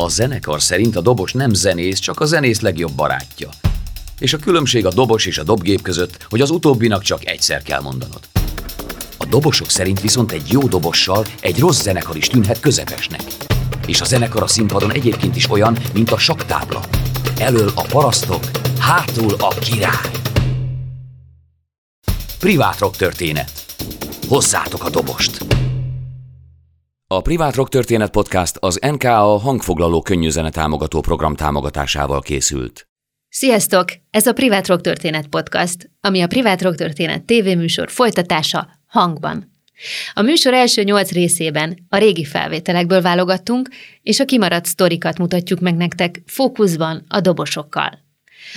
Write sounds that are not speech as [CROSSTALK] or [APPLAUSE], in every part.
A zenekar szerint a dobos nem zenész, csak a zenész legjobb barátja. És a különbség a dobos és a dobgép között, hogy az utóbbinak csak egyszer kell mondanod. A dobosok szerint viszont egy jó dobossal egy rossz zenekar is tűnhet közepesnek. És a zenekar a színpadon egyébként is olyan, mint a saktábla. Elől a parasztok, hátul a király. Privát rock történet. Hozzátok a dobost! A Privát Rock Történet Podcast az NKA hangfoglaló könnyűzene támogató program támogatásával készült. Sziasztok! Ez a Privát Rock Történet Podcast, ami a Privát Rock Történet tévéműsor folytatása hangban. A műsor első nyolc részében a régi felvételekből válogattunk, és a kimaradt sztorikat mutatjuk meg nektek fókuszban a dobosokkal.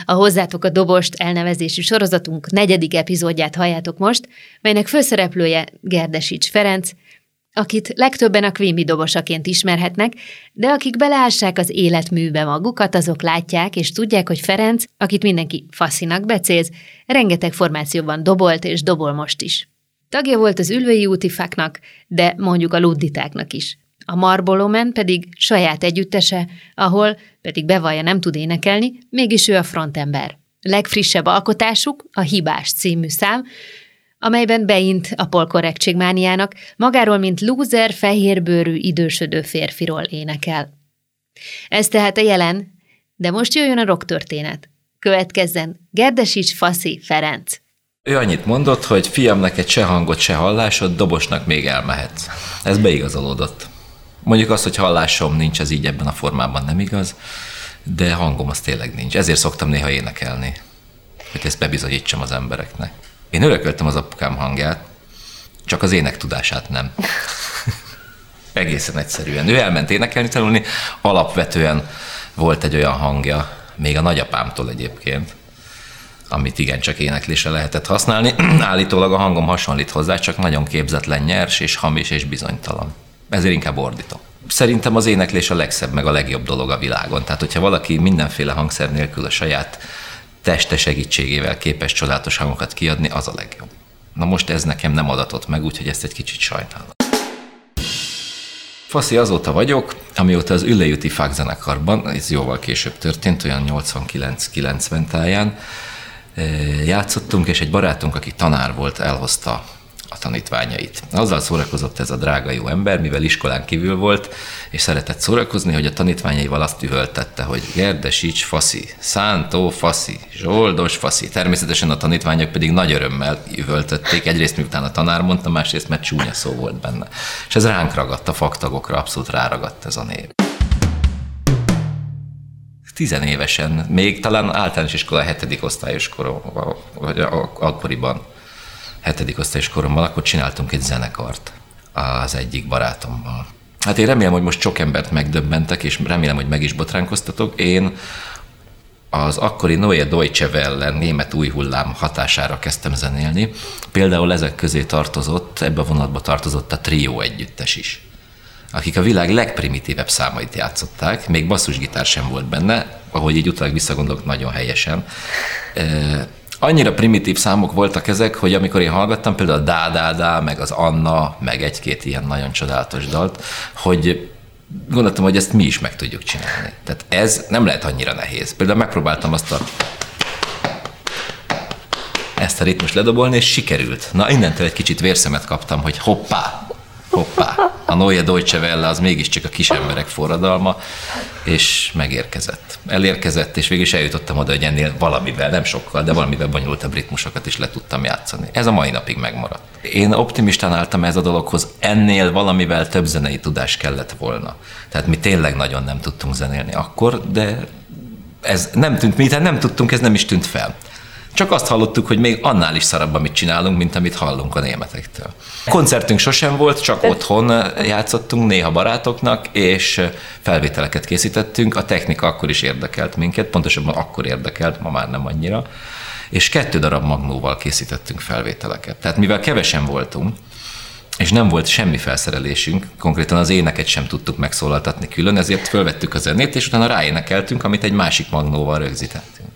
A Hozzátok a dobost elnevezésű sorozatunk negyedik epizódját halljátok most, melynek főszereplője Gerdesics Ferenc, akit legtöbben a Quimby dobosaként ismerhetnek, de akik beleássák az életműbe magukat, azok látják és tudják, hogy Ferenc, akit mindenki faszinak becéz, rengeteg formációban dobolt és dobol most is. Tagja volt az ülvői útifáknak, de mondjuk a ludditáknak is. A Marbolomen pedig saját együttese, ahol, pedig bevallja nem tud énekelni, mégis ő a frontember. Legfrissebb alkotásuk, a Hibás című szám, amelyben beint a polkorrektségmániának, magáról, mint lúzer, fehérbőrű, idősödő férfiról énekel. Ez tehát a jelen, de most jöjjön a rock történet. Következzen Gerdesics Faszi Ferenc. Ő annyit mondott, hogy fiam, neked se hangot, se hallásod, dobosnak még elmehetsz. Ez beigazolódott. Mondjuk azt, hogy hallásom nincs, ez így ebben a formában nem igaz, de hangom az tényleg nincs. Ezért szoktam néha énekelni, hogy ezt bebizonyítsam az embereknek. Én örököltem az apukám hangját, csak az ének tudását nem. [LAUGHS] Egészen egyszerűen. Ő elment énekelni tanulni, alapvetően volt egy olyan hangja, még a nagyapámtól egyébként, amit igencsak éneklésre lehetett használni. [CLEARS THROAT] Állítólag a hangom hasonlít hozzá, csak nagyon képzetlen, nyers és hamis és bizonytalan. Ezért inkább ordítom. Szerintem az éneklés a legszebb, meg a legjobb dolog a világon. Tehát, hogyha valaki mindenféle hangszer nélkül a saját teste segítségével képes csodálatos hangokat kiadni, az a legjobb. Na most ez nekem nem adatott meg, úgyhogy ezt egy kicsit sajnálom. Faszi azóta vagyok, amióta az Üllejüti Fák zenekarban, ez jóval később történt, olyan 89-90 táján, eh, játszottunk, és egy barátunk, aki tanár volt, elhozta a tanítványait. Azzal szórakozott ez a drága jó ember, mivel iskolán kívül volt, és szeretett szórakozni, hogy a tanítványaival azt üvöltette, hogy Gerdesics faszi, Szántó faszi, Zsoldos faszi. Természetesen a tanítványok pedig nagy örömmel üvöltötték, egyrészt miután a tanár mondta, másrészt mert csúnya szó volt benne. És ez ránk ragadt, a faktagokra abszolút ráragadt ez a név tizenévesen, még talán általános iskola hetedik osztályos korom, akkoriban hetedik osztályos koromban, akkor csináltunk egy zenekart az egyik barátommal. Hát én remélem, hogy most sok embert megdöbbentek, és remélem, hogy meg is botránkoztatok. Én az akkori Neue Deutsche Welle német új hullám hatására kezdtem zenélni. Például ezek közé tartozott, ebbe a vonatba tartozott a Trio együttes is akik a világ legprimitívebb számait játszották, még basszusgitár sem volt benne, ahogy így utólag visszagondolok, nagyon helyesen annyira primitív számok voltak ezek, hogy amikor én hallgattam például a Dá, Dá, Dá, meg az Anna, meg egy-két ilyen nagyon csodálatos dalt, hogy gondoltam, hogy ezt mi is meg tudjuk csinálni. Tehát ez nem lehet annyira nehéz. Például megpróbáltam azt a ezt a ritmus ledobolni, és sikerült. Na, innentől egy kicsit vérszemet kaptam, hogy hoppá, hoppá, a Neue Deutsche Welle az mégiscsak a kis emberek forradalma, és megérkezett. Elérkezett, és végül is eljutottam oda, hogy ennél valamivel, nem sokkal, de valamivel bonyolultabb ritmusokat is le tudtam játszani. Ez a mai napig megmaradt. Én optimistán álltam ez a dologhoz, ennél valamivel több zenei tudás kellett volna. Tehát mi tényleg nagyon nem tudtunk zenélni akkor, de ez nem tűnt, miután nem tudtunk, ez nem is tűnt fel. Csak azt hallottuk, hogy még annál is szarabb, amit csinálunk, mint amit hallunk a németektől. Koncertünk sosem volt, csak otthon játszottunk, néha barátoknak, és felvételeket készítettünk. A technika akkor is érdekelt minket, pontosabban akkor érdekelt, ma már nem annyira. És kettő darab magnóval készítettünk felvételeket. Tehát mivel kevesen voltunk, és nem volt semmi felszerelésünk, konkrétan az éneket sem tudtuk megszólaltatni külön, ezért fölvettük a zenét, és utána ráénekeltünk, amit egy másik magnóval rögzítettünk.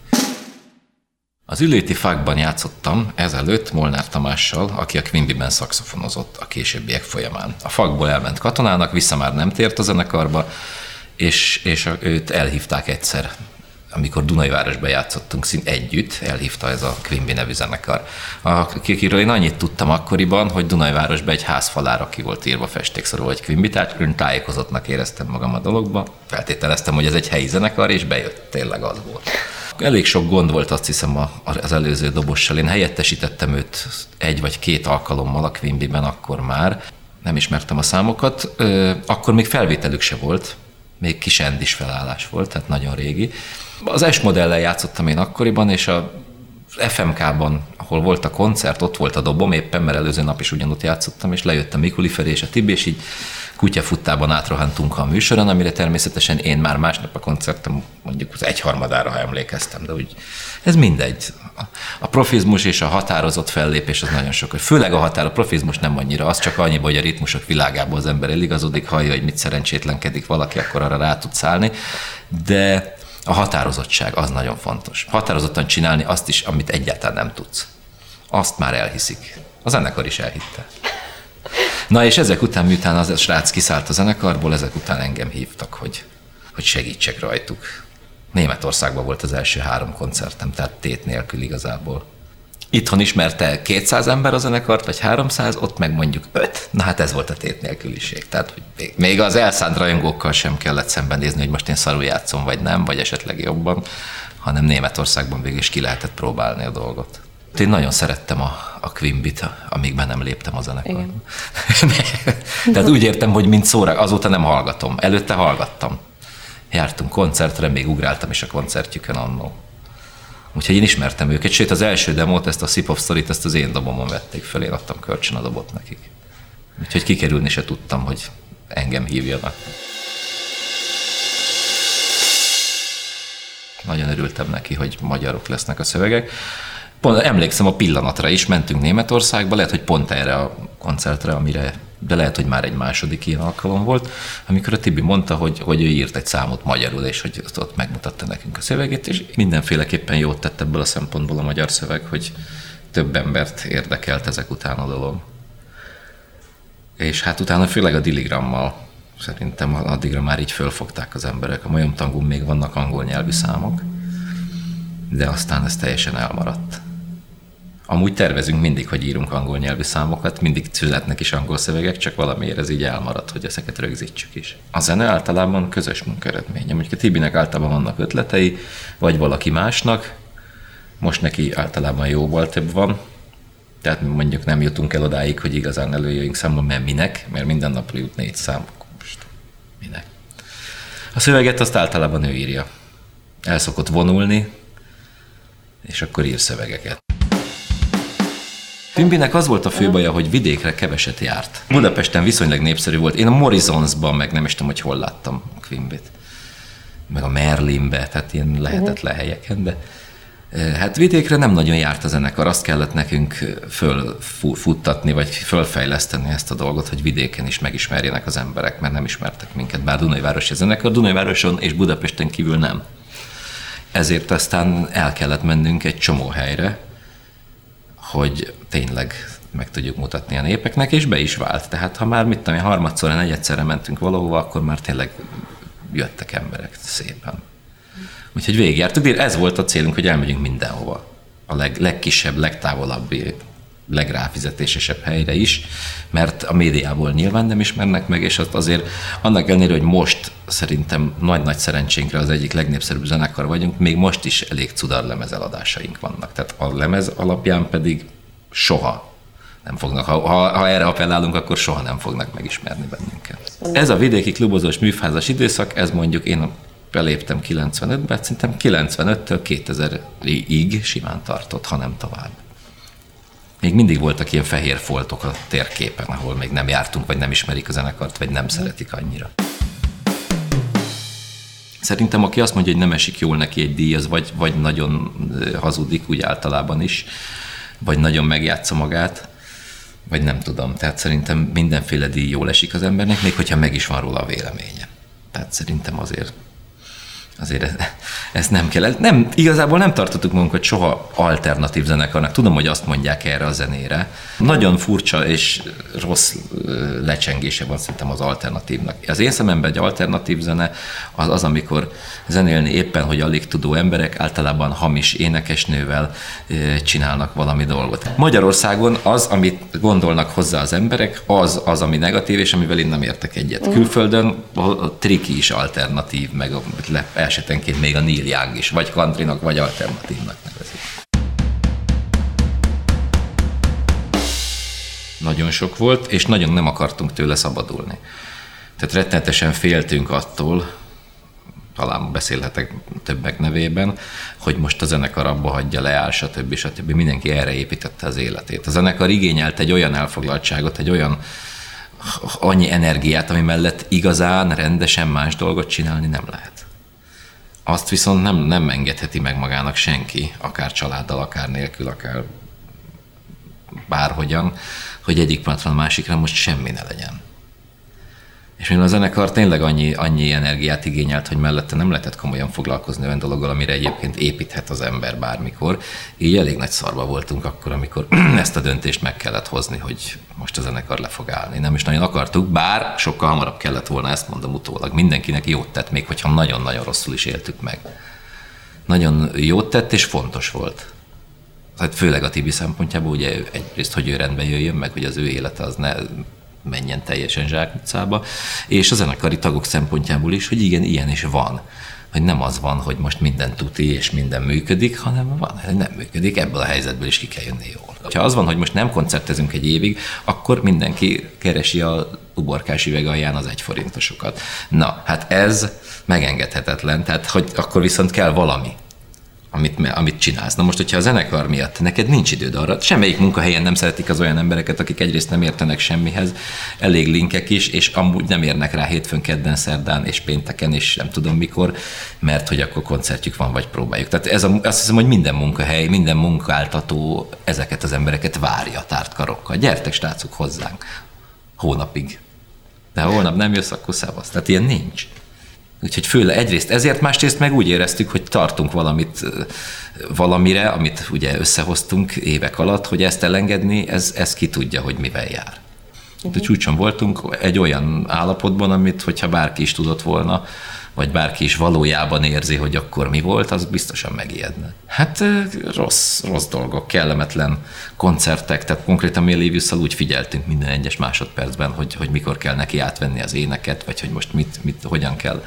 Az ülőti fákban játszottam ezelőtt Molnár Tamással, aki a Quimby-ben szakszofonozott a későbbiek folyamán. A fakból elment katonának, vissza már nem tért a zenekarba, és, és őt elhívták egyszer amikor Dunajvárosban játszottunk szint együtt, elhívta ez a Quimby nevű zenekar. Akiről én annyit tudtam akkoriban, hogy Dunajvárosban egy házfalára ki volt írva festékszorú egy Quimby, tehát ön tájékozottnak éreztem magam a dologba, feltételeztem, hogy ez egy helyi zenekar, és bejött, tényleg az volt. Elég sok gond volt azt hiszem az előző dobossal. Én helyettesítettem őt egy vagy két alkalommal a Quimby-ben akkor már, nem ismertem a számokat, akkor még felvételük se volt, még kis endis felállás volt, tehát nagyon régi. Az S modellel játszottam én akkoriban, és a FMK-ban, ahol volt a koncert, ott volt a dobom éppen, mert előző nap is ugyanott játszottam, és lejött a Mikuli Feri és a Tibi, és így kutyafuttában átrohantunk a műsoron, amire természetesen én már másnap a koncertem mondjuk az egyharmadára, ha emlékeztem, de úgy ez mindegy. A profizmus és a határozott fellépés az nagyon sok. Főleg a határ, a profizmus nem annyira, az csak annyi, hogy a ritmusok világából az ember eligazodik, hallja, hogy mit szerencsétlenkedik valaki, akkor arra rá tud szállni, de a határozottság az nagyon fontos. Határozottan csinálni azt is, amit egyáltalán nem tudsz. Azt már elhiszik. A zenekar is elhitte. Na és ezek után, miután az a srác kiszállt a zenekarból, ezek után engem hívtak, hogy, hogy segítsek rajtuk. Németországban volt az első három koncertem, tehát tét nélkül igazából. Itthon ismerte 200 ember a zenekart, vagy 300, ott meg mondjuk 5. Na hát ez volt a tét nélküliség. Tehát hogy még az elszánt rajongókkal sem kellett szembenézni, hogy most én szarul játszom, vagy nem, vagy esetleg jobban, hanem Németországban végül is ki lehetett próbálni a dolgot. Én nagyon szerettem a, a Quimbit, amíg be nem léptem a zenekarba. [LAUGHS] Tehát úgy értem, hogy mint szóra, azóta nem hallgatom. Előtte hallgattam. Jártunk koncertre, még ugráltam is a koncertjükön annó. Úgyhogy én ismertem őket, sőt az első demót, ezt a Sip of Story-t, ezt az én dobomon vették föl, én adtam kölcsön a dobot nekik. Úgyhogy kikerülni se tudtam, hogy engem hívjanak. Nagyon örültem neki, hogy magyarok lesznek a szövegek. Pont emlékszem a pillanatra is, mentünk Németországba, lehet, hogy pont erre a koncertre, amire, de lehet, hogy már egy második ilyen alkalom volt, amikor a Tibi mondta, hogy, hogy ő írt egy számot magyarul, és hogy ott megmutatta nekünk a szövegét, és mindenféleképpen jót tett ebből a szempontból a magyar szöveg, hogy több embert érdekelt ezek után a dolog. És hát utána főleg a diligrammal szerintem addigra már így fölfogták az emberek. A majomtangum még vannak angol nyelvű számok, de aztán ez teljesen elmaradt. Amúgy tervezünk mindig, hogy írunk angol nyelvű számokat, mindig születnek is angol szövegek, csak valamiért ez így elmaradt, hogy ezeket rögzítsük is. A zene általában közös munkeredménye. Mondjuk a Tibinek általában vannak ötletei, vagy valaki másnak, most neki általában jóval több van, tehát mondjuk nem jutunk el odáig, hogy igazán előjöjjünk számba, mert minek, mert minden nap jut négy szám. Most minek? A szöveget azt általában ő írja. El szokott vonulni, és akkor ír szövegeket. Quimbynek az volt a fő baja, hogy vidékre keveset járt. Budapesten viszonylag népszerű volt. Én a Morrisonsban meg nem is tudom, hogy hol láttam Quimbit. Meg a Merlinbe, tehát ilyen lehetetlen helyeken, de Hát vidékre nem nagyon járt a zenekar, azt kellett nekünk fölfuttatni, vagy fölfejleszteni ezt a dolgot, hogy vidéken is megismerjenek az emberek, mert nem ismertek minket, bár Dunajvárosi zenekar, Dunajvároson és Budapesten kívül nem. Ezért aztán el kellett mennünk egy csomó helyre, hogy tényleg meg tudjuk mutatni a népeknek, és be is vált. Tehát ha már mit tudom, harmadszorra, negyedszerre mentünk valahova, akkor már tényleg jöttek emberek szépen. Úgyhogy végigjártuk, de ez volt a célunk, hogy elmegyünk mindenhova. A leg, legkisebb, legtávolabbi, legráfizetésesebb helyre is, mert a médiából nyilván nem ismernek meg, és azt azért annak ellenére, hogy most szerintem nagy-nagy szerencsénkre az egyik legnépszerűbb zenekar vagyunk, még most is elég cudar lemezeladásaink vannak. Tehát a lemez alapján pedig soha nem fognak, ha, ha, ha erre appellálunk, akkor soha nem fognak megismerni bennünket. Ez a vidéki klubozós műfázas időszak, ez mondjuk én beléptem 95-ben, szerintem 95-től 2000-ig simán tartott, ha nem tovább még mindig voltak ilyen fehér foltok a térképen, ahol még nem jártunk, vagy nem ismerik a zenekart, vagy nem szeretik annyira. Szerintem aki azt mondja, hogy nem esik jól neki egy díj, az vagy, vagy nagyon hazudik úgy általában is, vagy nagyon megjátsza magát, vagy nem tudom. Tehát szerintem mindenféle díj jól esik az embernek, még hogyha meg is van róla a véleménye. Tehát szerintem azért azért ezt nem kell. Nem, igazából nem tartottuk magunkat soha alternatív zenekarnak. Tudom, hogy azt mondják erre a zenére. Nagyon furcsa és rossz lecsengése van szerintem az alternatívnak. Az én szememben egy alternatív zene az, az, amikor zenélni éppen, hogy alig tudó emberek általában hamis énekesnővel csinálnak valami dolgot. Magyarországon az, amit gondolnak hozzá az emberek, az, az, ami negatív, és amivel én nem értek egyet. Külföldön a triki is alternatív, meg a, esetenként még a Neil Young is, vagy countrynak, vagy alternatívnak nevezik. Nagyon sok volt, és nagyon nem akartunk tőle szabadulni. Tehát rettenetesen féltünk attól, talán beszélhetek többek nevében, hogy most a zenekar abba hagyja, leáll, stb. stb. Mindenki erre építette az életét. A zenekar igényelt egy olyan elfoglaltságot, egy olyan annyi energiát, ami mellett igazán rendesen más dolgot csinálni nem lehet. Azt viszont nem, nem engedheti meg magának senki, akár családdal, akár nélkül, akár bárhogyan, hogy egyik pillanatban a másikra most semmi ne legyen. És mivel a zenekar tényleg annyi, annyi energiát igényelt, hogy mellette nem lehetett komolyan foglalkozni olyan dologgal, amire egyébként építhet az ember bármikor, így elég nagy szarba voltunk akkor, amikor [CLEARS THROAT] ezt a döntést meg kellett hozni, hogy most a zenekar le fog állni. Nem is nagyon akartuk, bár sokkal hamarabb kellett volna, ezt mondom utólag. Mindenkinek jót tett, még hogyha nagyon-nagyon rosszul is éltük meg. Nagyon jót tett, és fontos volt. Hát főleg a Tibi szempontjából, ugye egyrészt, hogy ő rendbe jöjjön, meg hogy az ő élete az ne menjen teljesen zsákutcába, és a zenekari tagok szempontjából is, hogy igen, ilyen is van hogy nem az van, hogy most minden tuti és minden működik, hanem van, hogy nem működik, ebből a helyzetből is ki kell jönni jól. Ha az van, hogy most nem koncertezünk egy évig, akkor mindenki keresi a uborkás üveg alján az egyforintosokat. Na, hát ez megengedhetetlen, tehát hogy akkor viszont kell valami amit, amit csinálsz. Na most, hogyha a zenekar miatt neked nincs időd arra, semmelyik munkahelyen nem szeretik az olyan embereket, akik egyrészt nem értenek semmihez, elég linkek is, és amúgy nem érnek rá hétfőn, kedden, szerdán és pénteken, és nem tudom mikor, mert hogy akkor koncertjük van, vagy próbáljuk. Tehát ez a, azt hiszem, hogy minden munkahely, minden munkáltató ezeket az embereket várja tárt karokkal. Gyertek, srácok, hozzánk hónapig. De ha holnap nem jössz, akkor szevasz. Tehát ilyen nincs. Úgyhogy főle egyrészt ezért, másrészt meg úgy éreztük, hogy tartunk valamit, valamire, amit ugye összehoztunk évek alatt, hogy ezt elengedni, ez, ez ki tudja, hogy mivel jár. Uh-huh. A csúcson voltunk egy olyan állapotban, amit, hogyha bárki is tudott volna, vagy bárki is valójában érzi, hogy akkor mi volt, az biztosan megijedne. Hát rossz, rossz dolgok, kellemetlen koncertek, tehát konkrétan mi Léviusszal úgy figyeltünk minden egyes másodpercben, hogy, hogy mikor kell neki átvenni az éneket, vagy hogy most mit, mit hogyan kell,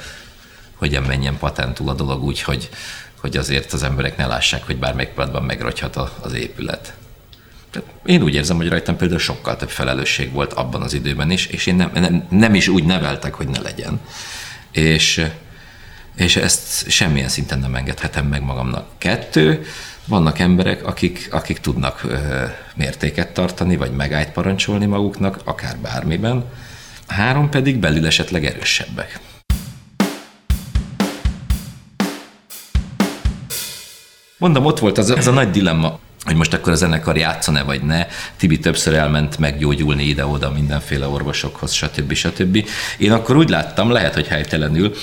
hogyan menjen patentul a dolog úgy, hogy, hogy azért az emberek ne lássák, hogy bármelyik pillanatban megrogyhat az épület. Én úgy érzem, hogy rajtam például sokkal több felelősség volt abban az időben is, és én nem, nem, nem is úgy neveltek, hogy ne legyen és, és ezt semmilyen szinten nem engedhetem meg magamnak. Kettő, vannak emberek, akik, akik tudnak ö, mértéket tartani, vagy megállt parancsolni maguknak, akár bármiben. Három pedig belül esetleg erősebbek. Mondom, ott volt az, az a nagy dilemma hogy most akkor a zenekar játszane vagy ne. Tibi többször elment meggyógyulni ide-oda mindenféle orvosokhoz, stb. stb. Én akkor úgy láttam, lehet, hogy helytelenül,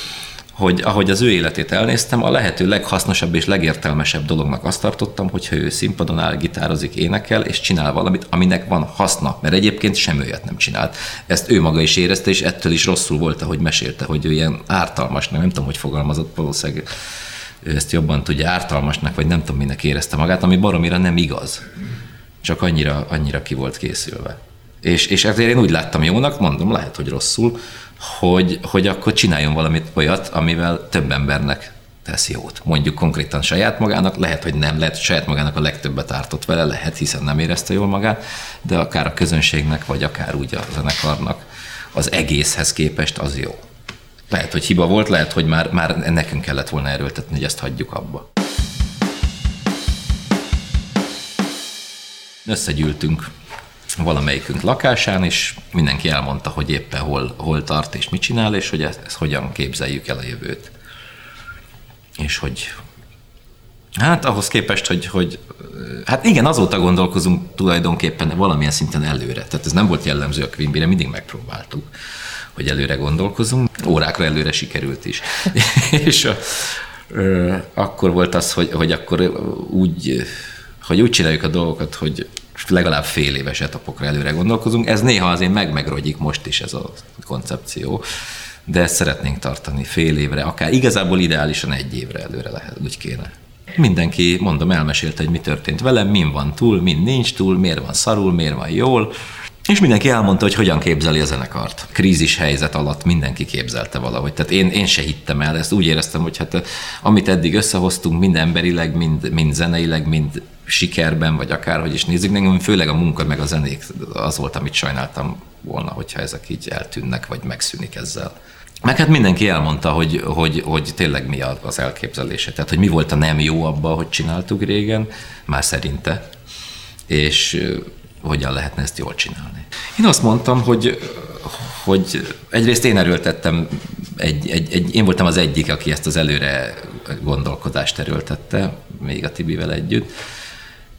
hogy ahogy az ő életét elnéztem, a lehető leghasznosabb és legértelmesebb dolognak azt tartottam, hogyha ő színpadon áll, gitározik, énekel, és csinál valamit, aminek van haszna, mert egyébként sem őjét nem csinált. Ezt ő maga is érezte, és ettől is rosszul volt, ahogy mesélte, hogy ő ilyen ártalmas, nem, nem tudom, hogy fogalmazott, valószínűleg ő ezt jobban tudja ártalmasnak, vagy nem tudom, minek érezte magát, ami baromira nem igaz. Csak annyira, annyira ki volt készülve. És, és ezért én úgy láttam jónak, mondom, lehet, hogy rosszul, hogy, hogy akkor csináljon valamit olyat, amivel több embernek tesz jót. Mondjuk konkrétan saját magának, lehet, hogy nem, lehet, hogy saját magának a legtöbbet ártott vele, lehet, hiszen nem érezte jól magát, de akár a közönségnek, vagy akár úgy a zenekarnak az egészhez képest az jó. Lehet, hogy hiba volt, lehet, hogy már, már nekünk kellett volna erőltetni, hogy ezt hagyjuk abba. Összegyűltünk valamelyikünk lakásán, és mindenki elmondta, hogy éppen hol, hol tart és mit csinál, és hogy ezt, ezt hogyan képzeljük el a jövőt. És hogy Hát ahhoz képest, hogy, hogy hát igen, azóta gondolkozunk tulajdonképpen valamilyen szinten előre. Tehát ez nem volt jellemző a Quimbire, mindig megpróbáltuk hogy előre gondolkozunk. Órákra előre sikerült is. [LAUGHS] és a, ö, akkor volt az, hogy, hogy akkor úgy, hogy úgy csináljuk a dolgokat, hogy legalább fél éves etapokra előre gondolkozunk. Ez néha azért meg megrogyik most is ez a koncepció, de ezt szeretnénk tartani fél évre, akár igazából ideálisan egy évre előre lehet, úgy kéne. Mindenki, mondom, elmesélte, hogy mi történt velem, min van túl, min nincs túl, miért van szarul, miért van jól, és mindenki elmondta, hogy hogyan képzeli a zenekart. Krízis helyzet alatt mindenki képzelte valahogy. Tehát én, én se hittem el ezt. Úgy éreztem, hogy hát amit eddig összehoztunk, mind emberileg, mind, mind zeneileg, mind sikerben, vagy akárhogy is nézzük, nekem főleg a munka meg a zenék az volt, amit sajnáltam volna, hogyha ezek így eltűnnek, vagy megszűnik ezzel. Meg hát mindenki elmondta, hogy, hogy, hogy tényleg mi az elképzelése. Tehát, hogy mi volt a nem jó abba, hogy csináltuk régen, már szerinte. És hogyan lehetne ezt jól csinálni. Én azt mondtam, hogy, hogy egyrészt én erőltettem, egy, egy, egy, én voltam az egyik, aki ezt az előre gondolkodást erőltette, még a Tibivel együtt,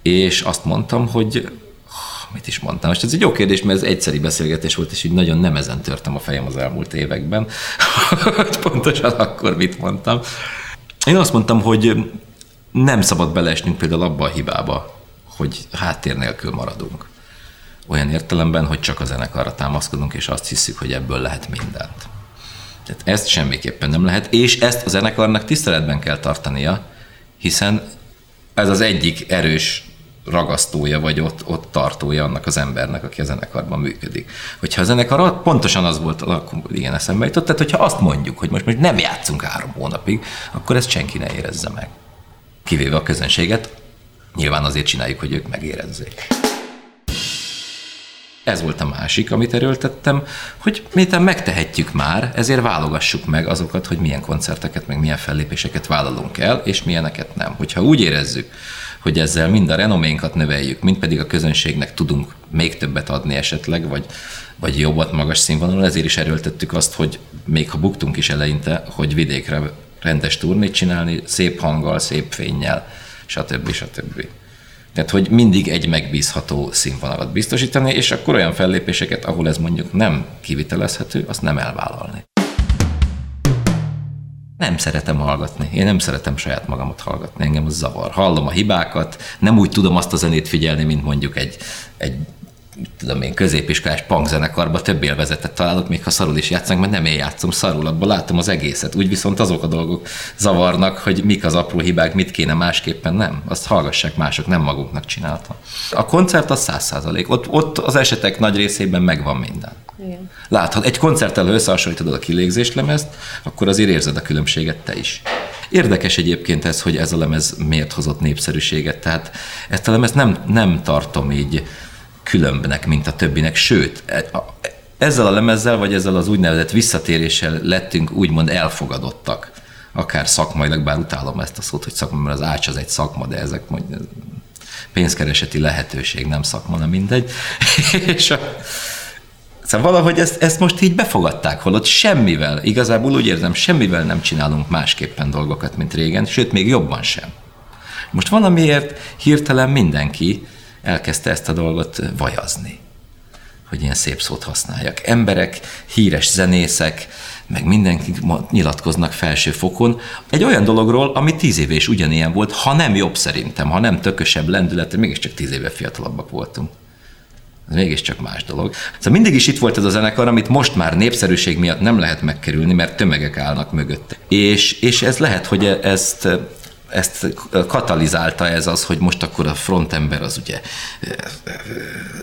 és azt mondtam, hogy mit is mondtam? Most ez egy jó kérdés, mert ez egyszeri beszélgetés volt, és így nagyon nem ezen törtem a fejem az elmúlt években, hogy [LAUGHS] pontosan akkor mit mondtam. Én azt mondtam, hogy nem szabad beleesnünk például abba a hibába, hogy háttér nélkül maradunk. Olyan értelemben, hogy csak a zenekarra támaszkodunk, és azt hiszük, hogy ebből lehet mindent. Tehát ezt semmiképpen nem lehet, és ezt a zenekarnak tiszteletben kell tartania, hiszen ez az egyik erős ragasztója, vagy ott, ott tartója annak az embernek, aki a zenekarban működik. Hogyha a zenekar pontosan az volt, akkor ilyen eszembe jutott, tehát hogyha azt mondjuk, hogy most, most nem játszunk három hónapig, akkor ezt senki ne érezze meg. Kivéve a közönséget, nyilván azért csináljuk, hogy ők megérezzék. Ez volt a másik, amit erőltettem, hogy miután megtehetjük már, ezért válogassuk meg azokat, hogy milyen koncerteket, meg milyen fellépéseket vállalunk el, és milyeneket nem. Hogyha úgy érezzük, hogy ezzel mind a renoménkat növeljük, mind pedig a közönségnek tudunk még többet adni esetleg, vagy, vagy jobbat magas színvonalon, ezért is erőltettük azt, hogy még ha buktunk is eleinte, hogy vidékre rendes turnét csinálni, szép hanggal, szép fényjel, stb. stb. Tehát, hogy mindig egy megbízható színvonalat biztosítani, és akkor olyan fellépéseket, ahol ez mondjuk nem kivitelezhető, azt nem elvállalni. Nem szeretem hallgatni. Én nem szeretem saját magamat hallgatni. Engem az zavar. Hallom a hibákat, nem úgy tudom azt a zenét figyelni, mint mondjuk egy, egy tudom én, középiskolás punkzenekarban több élvezetet találok, még ha szarul is játszanak, mert nem én játszom szarul, abban látom az egészet. Úgy viszont azok a dolgok zavarnak, hogy mik az apró hibák, mit kéne másképpen, nem. Azt hallgassák mások, nem magunknak csinálta. A koncert az száz százalék. Ott, ott az esetek nagy részében megvan minden. Igen. Láthat, egy koncerttel összehasonlítod a kilégzéslemezt, akkor azért érzed a különbséget te is. Érdekes egyébként ez, hogy ez a lemez miért hozott népszerűséget. Tehát ezt a lemez nem, nem tartom így különbnek, mint a többinek, sőt, e, ezzel a lemezzel, vagy ezzel az úgynevezett visszatéréssel lettünk úgymond elfogadottak, akár szakmailag, bár utálom ezt a szót, hogy szakma, mert az ács az egy szakma, de ezek mondjuk pénzkereseti lehetőség, nem szakma, nem mindegy. [LAUGHS] És a, Szóval valahogy ezt, ezt most így befogadták, holott semmivel, igazából úgy érzem, semmivel nem csinálunk másképpen dolgokat, mint régen, sőt, még jobban sem. Most valamiért hirtelen mindenki elkezdte ezt a dolgot vajazni, hogy ilyen szép szót használjak. Emberek, híres zenészek, meg mindenki nyilatkoznak felső fokon egy olyan dologról, ami tíz éve is ugyanilyen volt, ha nem jobb szerintem, ha nem tökösebb lendület, mégiscsak tíz éve fiatalabbak voltunk. Ez mégiscsak más dolog. Szóval mindig is itt volt ez a zenekar, amit most már népszerűség miatt nem lehet megkerülni, mert tömegek állnak mögött. És, és ez lehet, hogy ezt ezt katalizálta ez az, hogy most akkor a frontember az ugye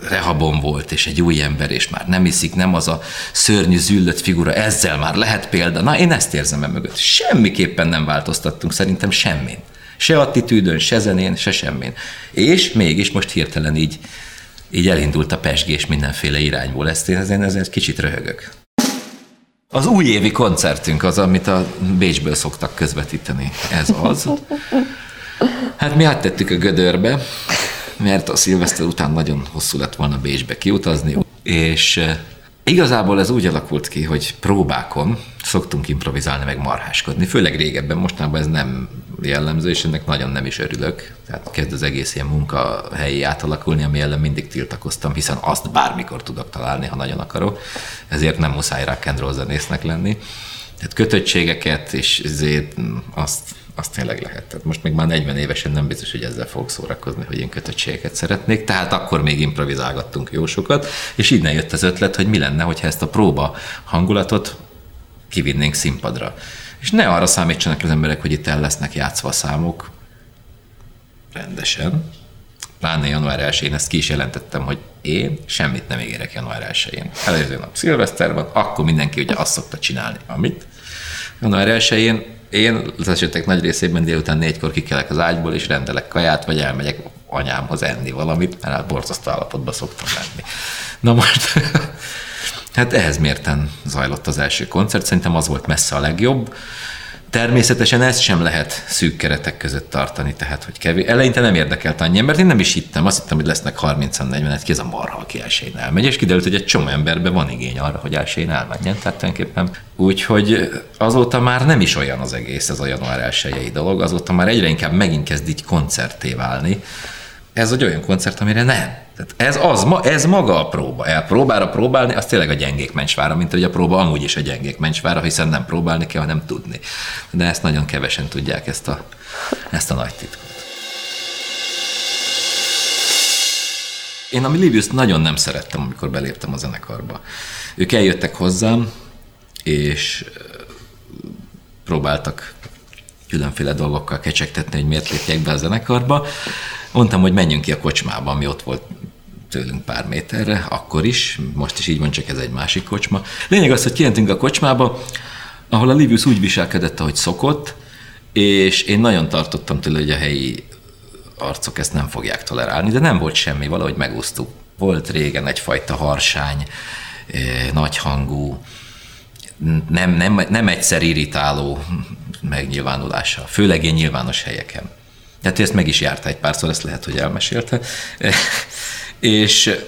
rehabon volt, és egy új ember, és már nem iszik, nem az a szörnyű züllött figura, ezzel már lehet példa. Na, én ezt érzem e mögött. Semmiképpen nem változtattunk, szerintem semmin. Se attitűdön, se zenén, se semmin. És mégis most hirtelen így, így elindult a pesgés mindenféle irányból. Ezt én ezen, ezen kicsit röhögök. Az újévi koncertünk az, amit a Bécsből szoktak közvetíteni. Ez az. Hát mi áttettük a gödörbe, mert a szilveszter után nagyon hosszú lett volna Bécsbe kiutazni, és igazából ez úgy alakult ki, hogy próbákon szoktunk improvizálni, meg marháskodni, főleg régebben, mostanában ez nem jellemző, és ennek nagyon nem is örülök. Tehát kezd az egész ilyen munkahelyi átalakulni, ami ellen mindig tiltakoztam, hiszen azt bármikor tudok találni, ha nagyon akarok, ezért nem muszáj rock and roll zenésznek lenni. Tehát kötöttségeket, és ezért azt, azt tényleg lehet. Tehát most még már 40 évesen nem biztos, hogy ezzel fogok szórakozni, hogy én kötöttségeket szeretnék, tehát akkor még improvizálgattunk jó sokat, és innen jött az ötlet, hogy mi lenne, hogyha ezt a próba hangulatot kivinnénk színpadra. És ne arra számítsanak az emberek, hogy itt el lesznek játszva a számok, rendesen, pláne január 1 ezt ki is jelentettem, hogy én semmit nem ígérek január 1-én. Előző nap szilveszter van, akkor mindenki ugye azt szokta csinálni, amit. Január 1 én az esetek nagy részében délután négykor kikelek az ágyból, és rendelek kaját, vagy elmegyek anyámhoz enni valamit, mert hát borzasztó állapotban szoktam lenni. Na most, [LAUGHS] hát ehhez mérten zajlott az első koncert, szerintem az volt messze a legjobb. Természetesen ezt sem lehet szűk keretek között tartani, tehát hogy kevés. Eleinte nem érdekelt annyi mert én nem is hittem, azt hittem, hogy lesznek 30-40, ki ez a marha, aki elsőjén elmegy, és kiderült, hogy egy csomó emberben van igény arra, hogy elsőjén elmenjen, tehát tulajdonképpen. Úgyhogy azóta már nem is olyan az egész, ez a január 1 dolog, azóta már egyre inkább megint kezd így koncerté válni, ez egy olyan koncert, amire nem. Tehát ez, az, ez maga a próba. El próbára próbálni, az tényleg a gyengék mencsvára, mint hogy a próba amúgy is a gyengék mencsvára, hiszen nem próbálni kell, hanem tudni. De ezt nagyon kevesen tudják, ezt a, ezt a nagy titkot. Én a Livius nagyon nem szerettem, amikor beléptem a zenekarba. Ők eljöttek hozzám, és próbáltak különféle dolgokkal kecsegtetni, hogy miért lépjek be a zenekarba. Mondtam, hogy menjünk ki a kocsmába, ami ott volt tőlünk pár méterre, akkor is, most is így van, csak ez egy másik kocsma. Lényeg az, hogy kijöntünk a kocsmába, ahol a Livius úgy viselkedett, ahogy szokott, és én nagyon tartottam tőle, hogy a helyi arcok ezt nem fogják tolerálni, de nem volt semmi, valahogy megúsztuk. Volt régen egyfajta harsány, eh, nagyhangú, nem, nem, nem egyszer irritáló megnyilvánulása, főleg én nyilvános helyeken. Tehát ezt meg is járta egy párszor, ezt lehet, hogy elmesélte. [LAUGHS] és,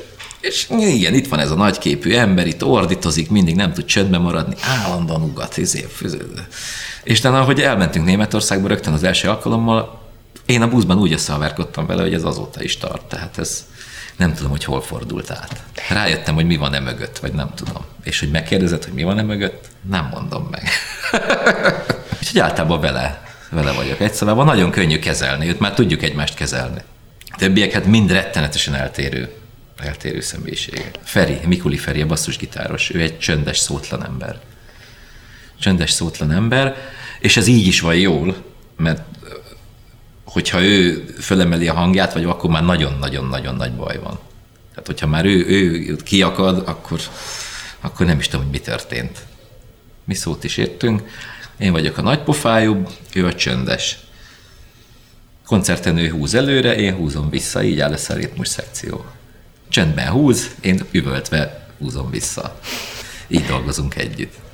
és igen, itt van ez a nagyképű ember, itt ordítozik, mindig nem tud csöndbe maradni, állandóan ugat, izé, és talán, ahogy elmentünk Németországba rögtön az első alkalommal, én a buszban úgy összehaverkodtam vele, hogy ez azóta is tart. Tehát ez nem tudom, hogy hol fordult át. Rájöttem, hogy mi van e mögött, vagy nem tudom. És hogy megkérdezed, hogy mi van e mögött, nem mondom meg. [LAUGHS] Úgyhogy általában vele vele vagyok. Egy szóval nagyon könnyű kezelni, őt már tudjuk egymást kezelni. Többiek hát mind rettenetesen eltérő, eltérő személyiségek. Feri, Mikuli Feri, a basszusgitáros, ő egy csöndes, szótlan ember. Csöndes, szótlan ember, és ez így is van jól, mert hogyha ő fölemeli a hangját, vagy akkor már nagyon-nagyon-nagyon nagy baj van. Tehát, hogyha már ő, ő kiakad, akkor, akkor nem is tudom, hogy mi történt. Mi szót is értünk. Én vagyok a nagypofájú, ő a csöndes. Koncerten ő húz előre, én húzom vissza, így áll össze a ritmus szekció. Csöndben húz, én üvöltve húzom vissza. Így dolgozunk együtt.